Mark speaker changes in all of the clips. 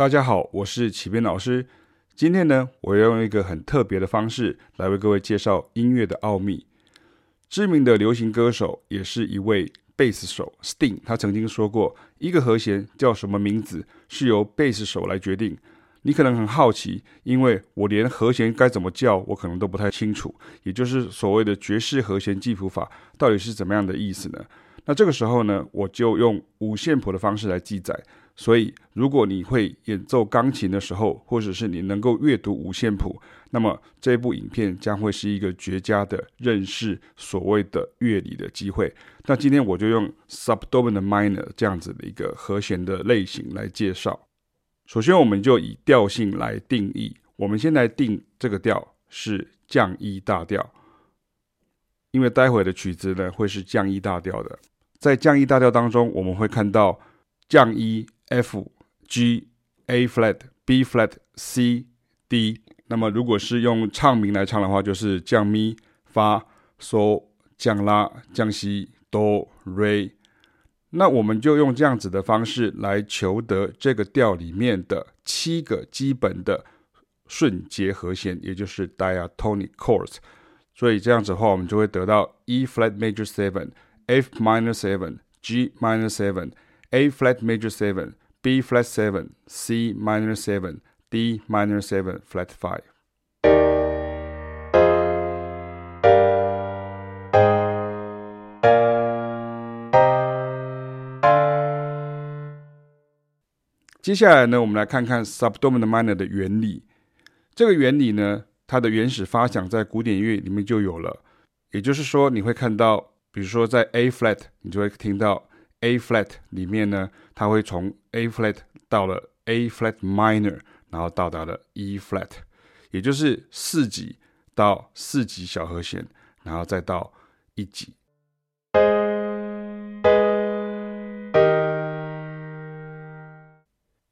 Speaker 1: 大家好，我是启编老师。今天呢，我要用一个很特别的方式来为各位介绍音乐的奥秘。知名的流行歌手，也是一位贝斯手 Sting，他曾经说过，一个和弦叫什么名字是由贝斯手来决定。你可能很好奇，因为我连和弦该怎么叫，我可能都不太清楚。也就是所谓的爵士和弦记谱法，到底是怎么样的意思呢？那这个时候呢，我就用五线谱的方式来记载。所以，如果你会演奏钢琴的时候，或者是你能够阅读五线谱，那么这部影片将会是一个绝佳的认识所谓的乐理的机会。那今天我就用 subdominant minor 这样子的一个和弦的类型来介绍。首先，我们就以调性来定义。我们先来定这个调是降 E 大调，因为待会的曲子呢会是降 E 大调的。在降 E 大调当中，我们会看到降 E。F、G、A flat、B flat、C、D。那么，如果是用唱名来唱的话，就是降咪、发、嗦、降拉、降西、哆、瑞。那我们就用这样子的方式来求得这个调里面的七个基本的顺节和弦，也就是 diatonic chords。所以这样子的话，我们就会得到 E flat major seven、F minor seven、G minor seven。A flat major seven, B flat seven, C minor seven, D minor seven flat five。接下来呢，我们来看看 subdominant minor 的原理。这个原理呢，它的原始发想在古典乐里面就有了。也就是说，你会看到，比如说在 A flat，你就会听到。A flat 里面呢，它会从 A flat 到了 A flat minor，然后到达了 E flat，也就是四级到四级小和弦，然后再到一级。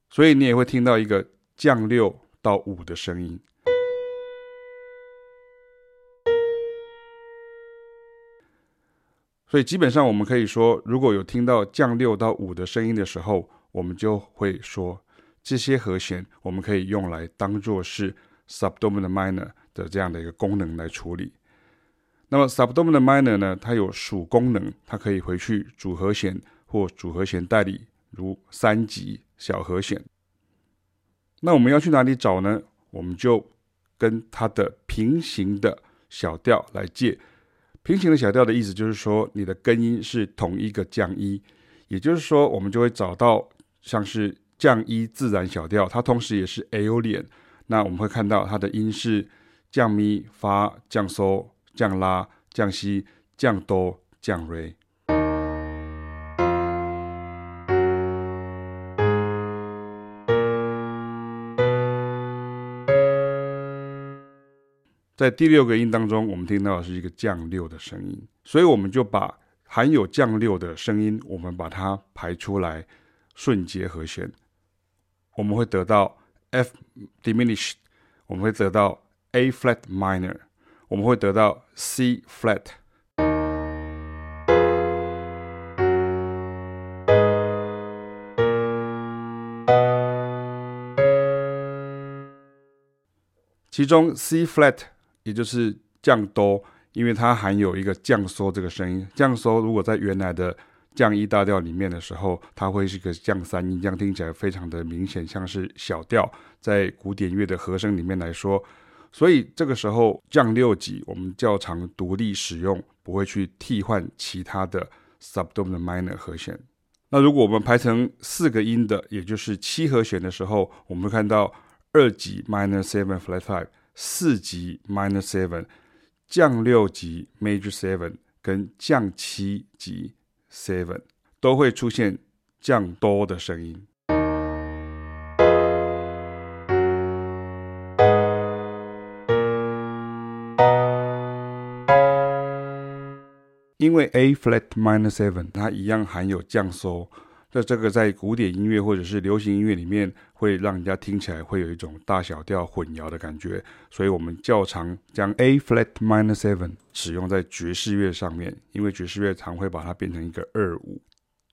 Speaker 1: 所以你也会听到一个降六到五的声音。所以基本上我们可以说，如果有听到降六到五的声音的时候，我们就会说这些和弦我们可以用来当做是 subdominant minor 的这样的一个功能来处理。那么 subdominant minor 呢，它有属功能，它可以回去主和弦或主和弦代理，如三级小和弦。那我们要去哪里找呢？我们就跟它的平行的小调来借。平行的小调的意思就是说，你的根音是同一个降一，也就是说，我们就会找到像是降一自然小调，它同时也是 Aolian。那我们会看到它的音是降咪、发、降嗦、降拉、降西、降哆、降瑞。在第六个音当中，我们听到的是一个降六的声音，所以我们就把含有降六的声音，我们把它排出来，顺节和弦，我们会得到 F diminished，我们会得到 A flat minor，我们会得到 C flat。其中 C flat。也就是降哆，因为它含有一个降嗦这个声音。降嗦如果在原来的降一大调里面的时候，它会是个降三音，这样听起来非常的明显，像是小调。在古典乐的和声里面来说，所以这个时候降六级我们较常独立使用，不会去替换其他的 subdominant minor 和弦。那如果我们排成四个音的，也就是七和弦的时候，我们会看到二级 minor seven flat five。四级 minor seven，降六级 major seven，跟降七级 seven 都会出现降哆的声音。因为 A flat minor seven 它一样含有降嗦。那这个在古典音乐或者是流行音乐里面，会让人家听起来会有一种大小调混淆的感觉，所以我们较常将 A flat minor seven 使用在爵士乐上面，因为爵士乐常会把它变成一个二五。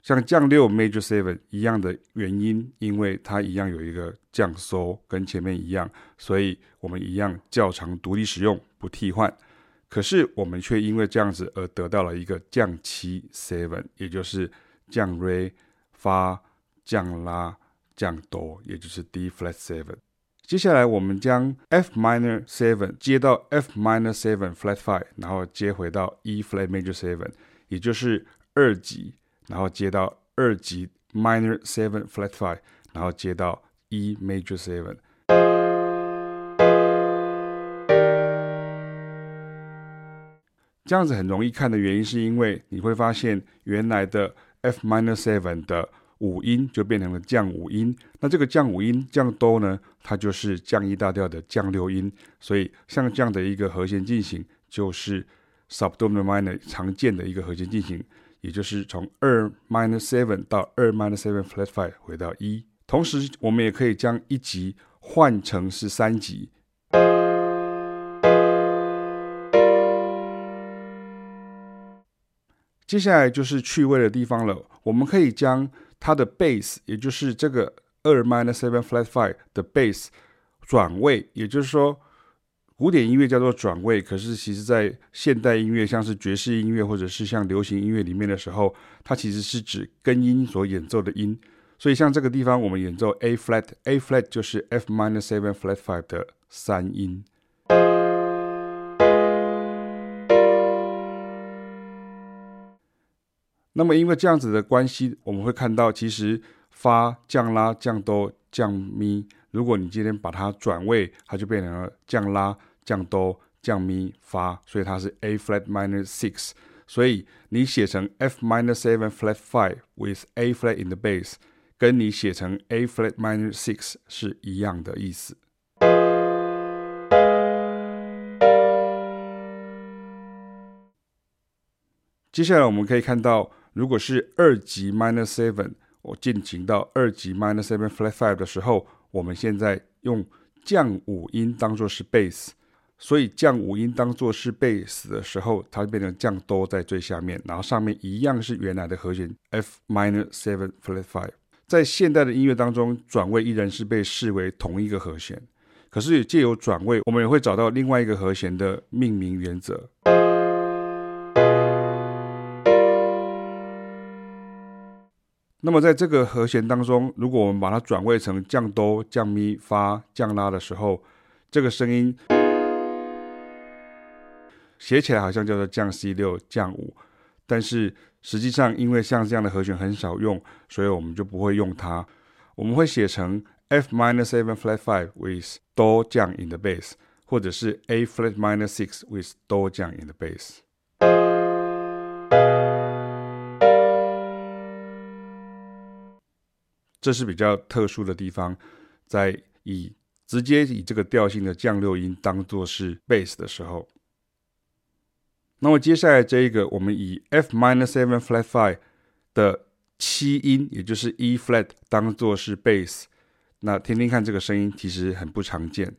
Speaker 1: 像降六 Major Seven 一样的原因，因为它一样有一个降 So 跟前面一样，所以我们一样较长独立使用，不替换。可是我们却因为这样子而得到了一个降七 Seven，也就是降 Re 发降拉降哆，也就是 D Flat Seven。接下来我们将 F Minor Seven 接到 F Minor Seven Flat Five，然后接回到 E Flat Major Seven，也就是二级。然后接到二级 minor seven flat five，然后接到 E major seven。这样子很容易看的原因，是因为你会发现原来的 F minor seven 的五音就变成了降五音。那这个降五音降哆呢，它就是降一大调的降六音。所以像这样的一个和弦进行，就是 subdominant minor 常见的一个和弦进行。也就是从二 minor seven 到二 minor seven flat five 回到一，同时我们也可以将一级换成是三级。接下来就是趣味的地方了，我们可以将它的 bass，也就是这个二 minor seven flat five 的 bass 转位，也就是说。古典音乐叫做转位，可是其实在现代音乐，像是爵士音乐或者是像流行音乐里面的时候，它其实是指根音所演奏的音。所以像这个地方，我们演奏 A flat，A flat 就是 F minor seven flat five 的三音。那么因为这样子的关系，我们会看到，其实发降拉降哆降咪。如果你今天把它转位，它就变成了降拉、降哆、降咪、发，所以它是 A flat minor six。所以你写成 F minor seven flat five with A flat in the bass，跟你写成 A flat minor six 是一样的意思。接下来我们可以看到，如果是二级 minus seven，我进行到二级 minus seven flat five 的时候。我们现在用降五音当做是贝斯，所以降五音当做是贝斯的时候，它变成降哆在最下面，然后上面一样是原来的和弦 F minor seven flat five。在现代的音乐当中，转位依然是被视为同一个和弦，可是借由转位，我们也会找到另外一个和弦的命名原则。那么在这个和弦当中，如果我们把它转位成降哆、降咪、发、降拉的时候，这个声音写起来好像叫做降 C 六、降五，但是实际上因为像这样的和弦很少用，所以我们就不会用它。我们会写成 F minor seven flat five with 哆降 in the bass，或者是 A flat minor six with 哆降 in the bass。这是比较特殊的地方，在以直接以这个调性的降六音当做是 bass 的时候，那么接下来这一个，我们以 F minor seven flat five 的七音，也就是 E flat 当做是 bass，那听听看这个声音，其实很不常见，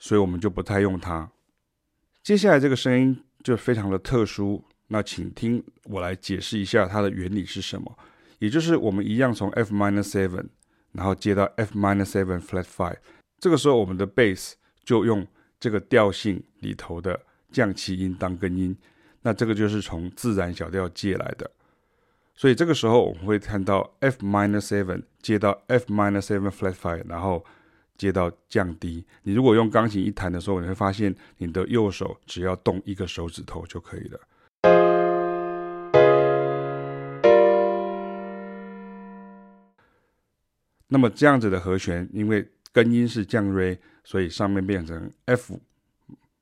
Speaker 1: 所以我们就不太用它。接下来这个声音就非常的特殊。那请听我来解释一下它的原理是什么，也就是我们一样从 F minor seven，然后接到 F minor seven flat five，这个时候我们的 bass 就用这个调性里头的降七音当根音，那这个就是从自然小调借来的，所以这个时候我们会看到 F minor seven 接到 F minor seven flat five，然后接到降低。你如果用钢琴一弹的时候，你会发现你的右手只要动一个手指头就可以了。那么这样子的和弦，因为根音是降 Re，所以上面变成 F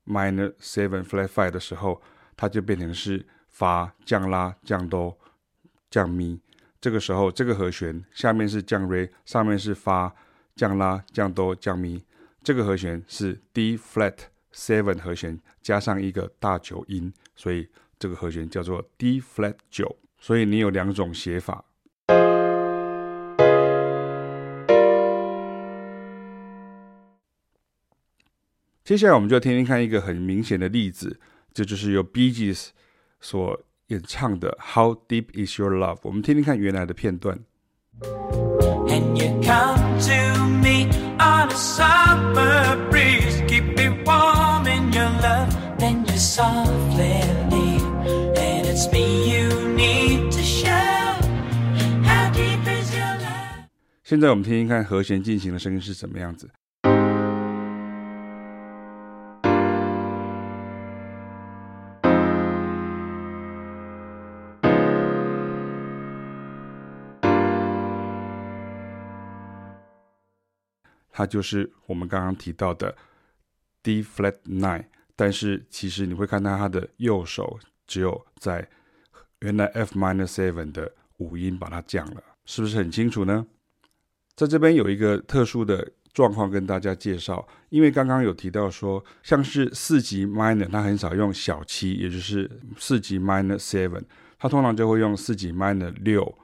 Speaker 1: minor seven flat five 的时候，它就变成是发降拉降哆降咪。这个时候，这个和弦下面是降 Re，上面是发降拉降哆降咪。这个和弦是 D flat seven 和弦加上一个大九音，所以这个和弦叫做 D flat 九。所以你有两种写法。接下来我们就听听看一个很明显的例子，这就是由 Bee Gees 所演唱的《How Deep Is Your Love》。我们听听看原来的片段。现在我们听听看和弦进行的声音是什么样子。它就是我们刚刚提到的 D flat nine，但是其实你会看到它的右手只有在原来 F minor seven 的五音把它降了，是不是很清楚呢？在这边有一个特殊的状况跟大家介绍，因为刚刚有提到说，像是四级 minor，它很少用小七，也就是四级 minor seven，它通常就会用四级 minor 六，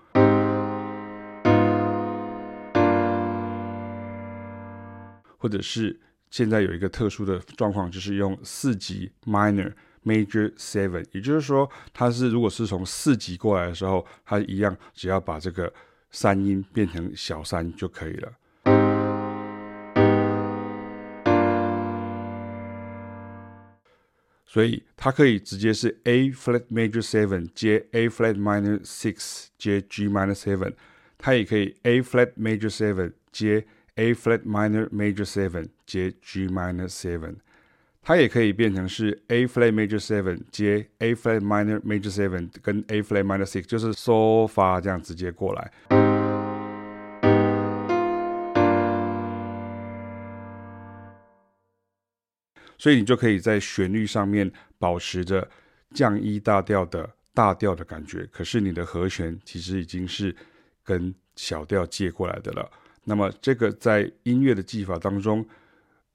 Speaker 1: 或者是现在有一个特殊的状况，就是用四级 minor major seven，也就是说，它是如果是从四级过来的时候，它一样只要把这个。三音变成小三就可以了，所以它可以直接是 A flat major seven 接 A flat minor six 接 G minor seven，它也可以 A flat major seven 接 A flat minor major seven 接 G minor seven，它也可以变成是 A flat major seven 接 A flat minor major seven 跟 A flat minor six，就是 so far 这样直接过来。所以你就可以在旋律上面保持着降一大调的大调的感觉，可是你的和弦其实已经是跟小调借过来的了。那么这个在音乐的技法当中，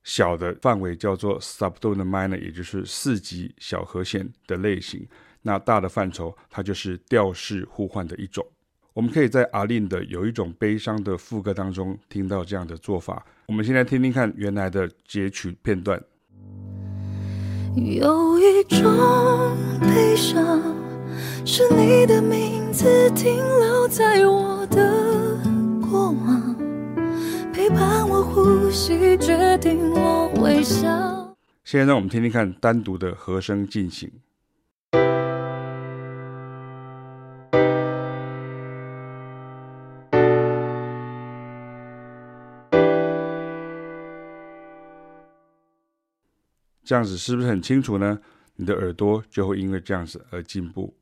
Speaker 1: 小的范围叫做 subdominant minor，也就是四级小和弦的类型。那大的范畴，它就是调式互换的一种。我们可以在阿令的有一种悲伤的副歌当中听到这样的做法。我们先来听听看原来的截取片段。
Speaker 2: 有一种悲伤，是你的名字停留在我的，伴我呼吸，决定我微笑。
Speaker 1: 现在让我们听听看单独的和声进行。这样子是不是很清楚呢？你的耳朵就会因为这样子而进步。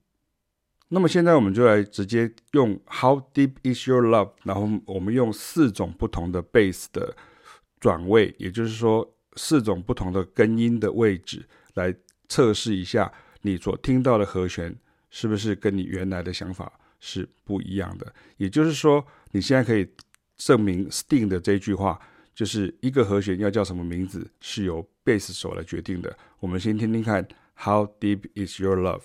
Speaker 1: 那么现在我们就来直接用 How deep is your love？然后我们用四种不同的 bass 的转位，也就是说四种不同的根音的位置，来测试一下你所听到的和弦是不是跟你原来的想法是不一样的。也就是说，你现在可以证明 Sting 的这句话。就是一个和弦要叫什么名字，是由贝斯手来决定的。我们先听听看，How deep is your love？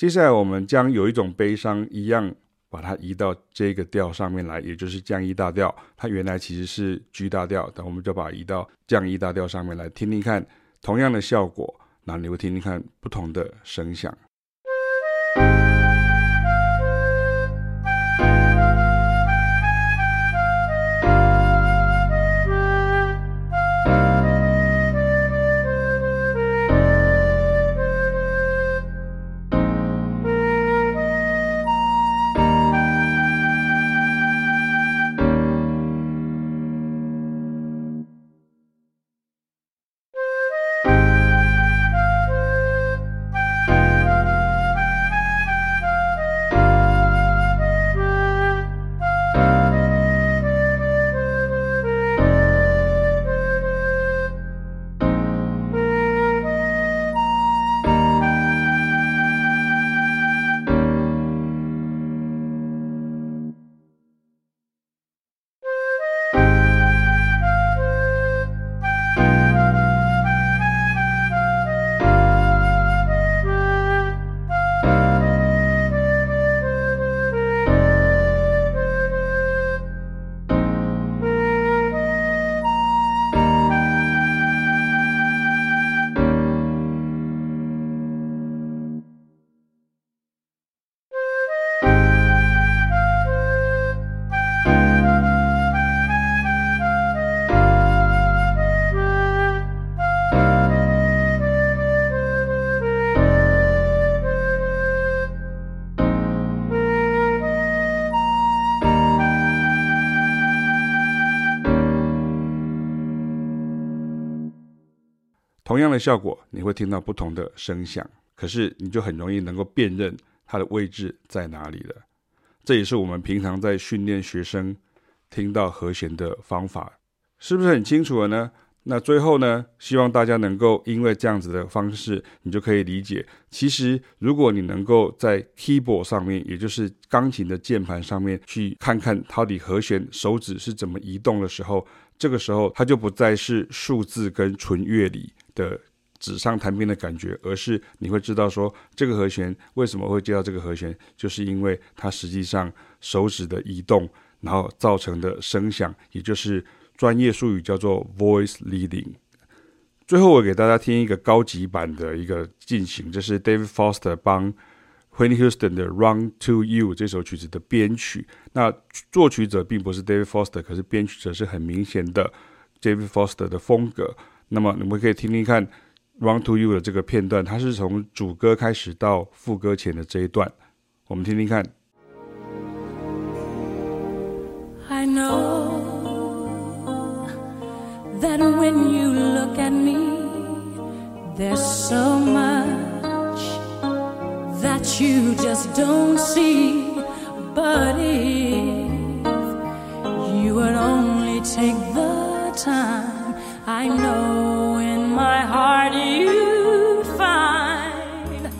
Speaker 1: 接下来我们将有一种悲伤一样把它移到这个调上面来，也就是降一大调。它原来其实是 G 大调，但我们就把它移到降一大调上面来听听看，同样的效果，那你会听听看不同的声响。同样的效果，你会听到不同的声响，可是你就很容易能够辨认它的位置在哪里了。这也是我们平常在训练学生听到和弦的方法，是不是很清楚了呢？那最后呢，希望大家能够因为这样子的方式，你就可以理解，其实如果你能够在 keyboard 上面，也就是钢琴的键盘上面去看看到底和弦手指是怎么移动的时候，这个时候它就不再是数字跟纯乐理的纸上谈兵的感觉，而是你会知道说，这个和弦为什么会接到这个和弦，就是因为它实际上手指的移动，然后造成的声响，也就是专业术语叫做 voice leading。最后，我给大家听一个高级版的一个进行，这是 David Foster 帮 Whitney Houston 的《Run to You》这首曲子的编曲。那作曲者并不是 David Foster，可是编曲者是很明显的 David Foster 的风格。那么你们可以听听看《Run to You》的这个片段，它是从主歌开始到副歌前的这一段，我们听听看。
Speaker 2: I know that when you look at me, there's so much that you just don't see. But if you would only take the time. I know in my heart you find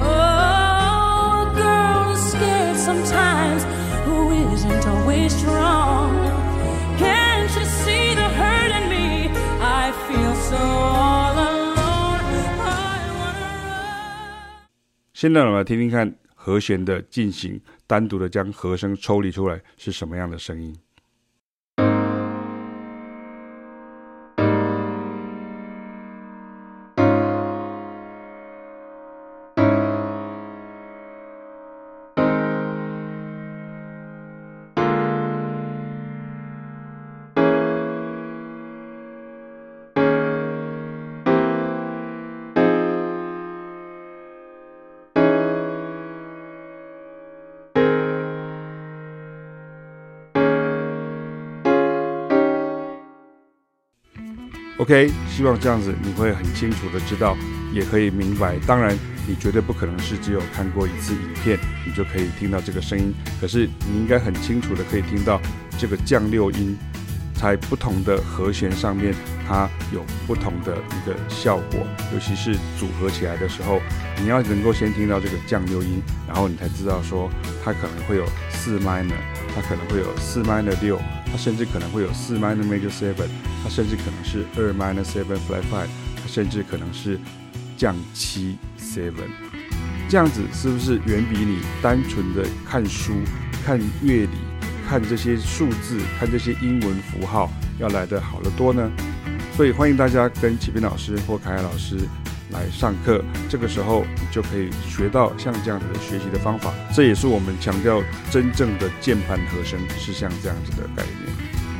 Speaker 2: Oh, girls scared sometimes who isn't always strong. Can't you see the hurt in me? I feel so all alone. I wanna run.
Speaker 1: 现在我们来听听看和弦的进行，单独的将和声抽离出来是什么样的声音。OK，希望这样子你会很清楚的知道，也可以明白。当然，你绝对不可能是只有看过一次影片，你就可以听到这个声音。可是你应该很清楚的可以听到这个降六音，在不同的和弦上面，它有不同的一个效果。尤其是组合起来的时候，你要能够先听到这个降六音，然后你才知道说它可能会有四 minor，它可能会有四 minor 六。它甚至可能会有四 minor major seven，它甚至可能是二 minor seven flat five，它甚至可能是降七 seven。这样子是不是远比你单纯的看书、看乐理、看这些数字、看这些英文符号要来得好得多呢？所以欢迎大家跟启斌老师或凯凯老师来上课，这个时候你就可以学到像这样子的学习的方法。这也是我们强调真正的键盘和声是像这样子的概念。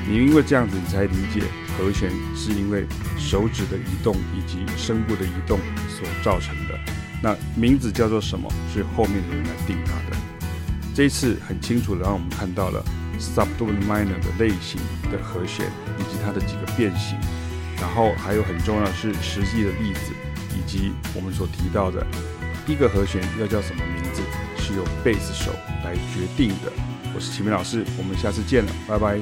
Speaker 1: 你因为这样子，你才理解和弦是因为手指的移动以及声部的移动所造成的。那名字叫做什么？是后面的人来定它的。这一次很清楚的让我们看到了 subdominant minor 的类型的和弦以及它的几个变形，然后还有很重要的是实际的例子，以及我们所提到的第一个和弦要叫什么名字，是由贝斯手来决定的。我是启明老师，我们下次见了，拜拜。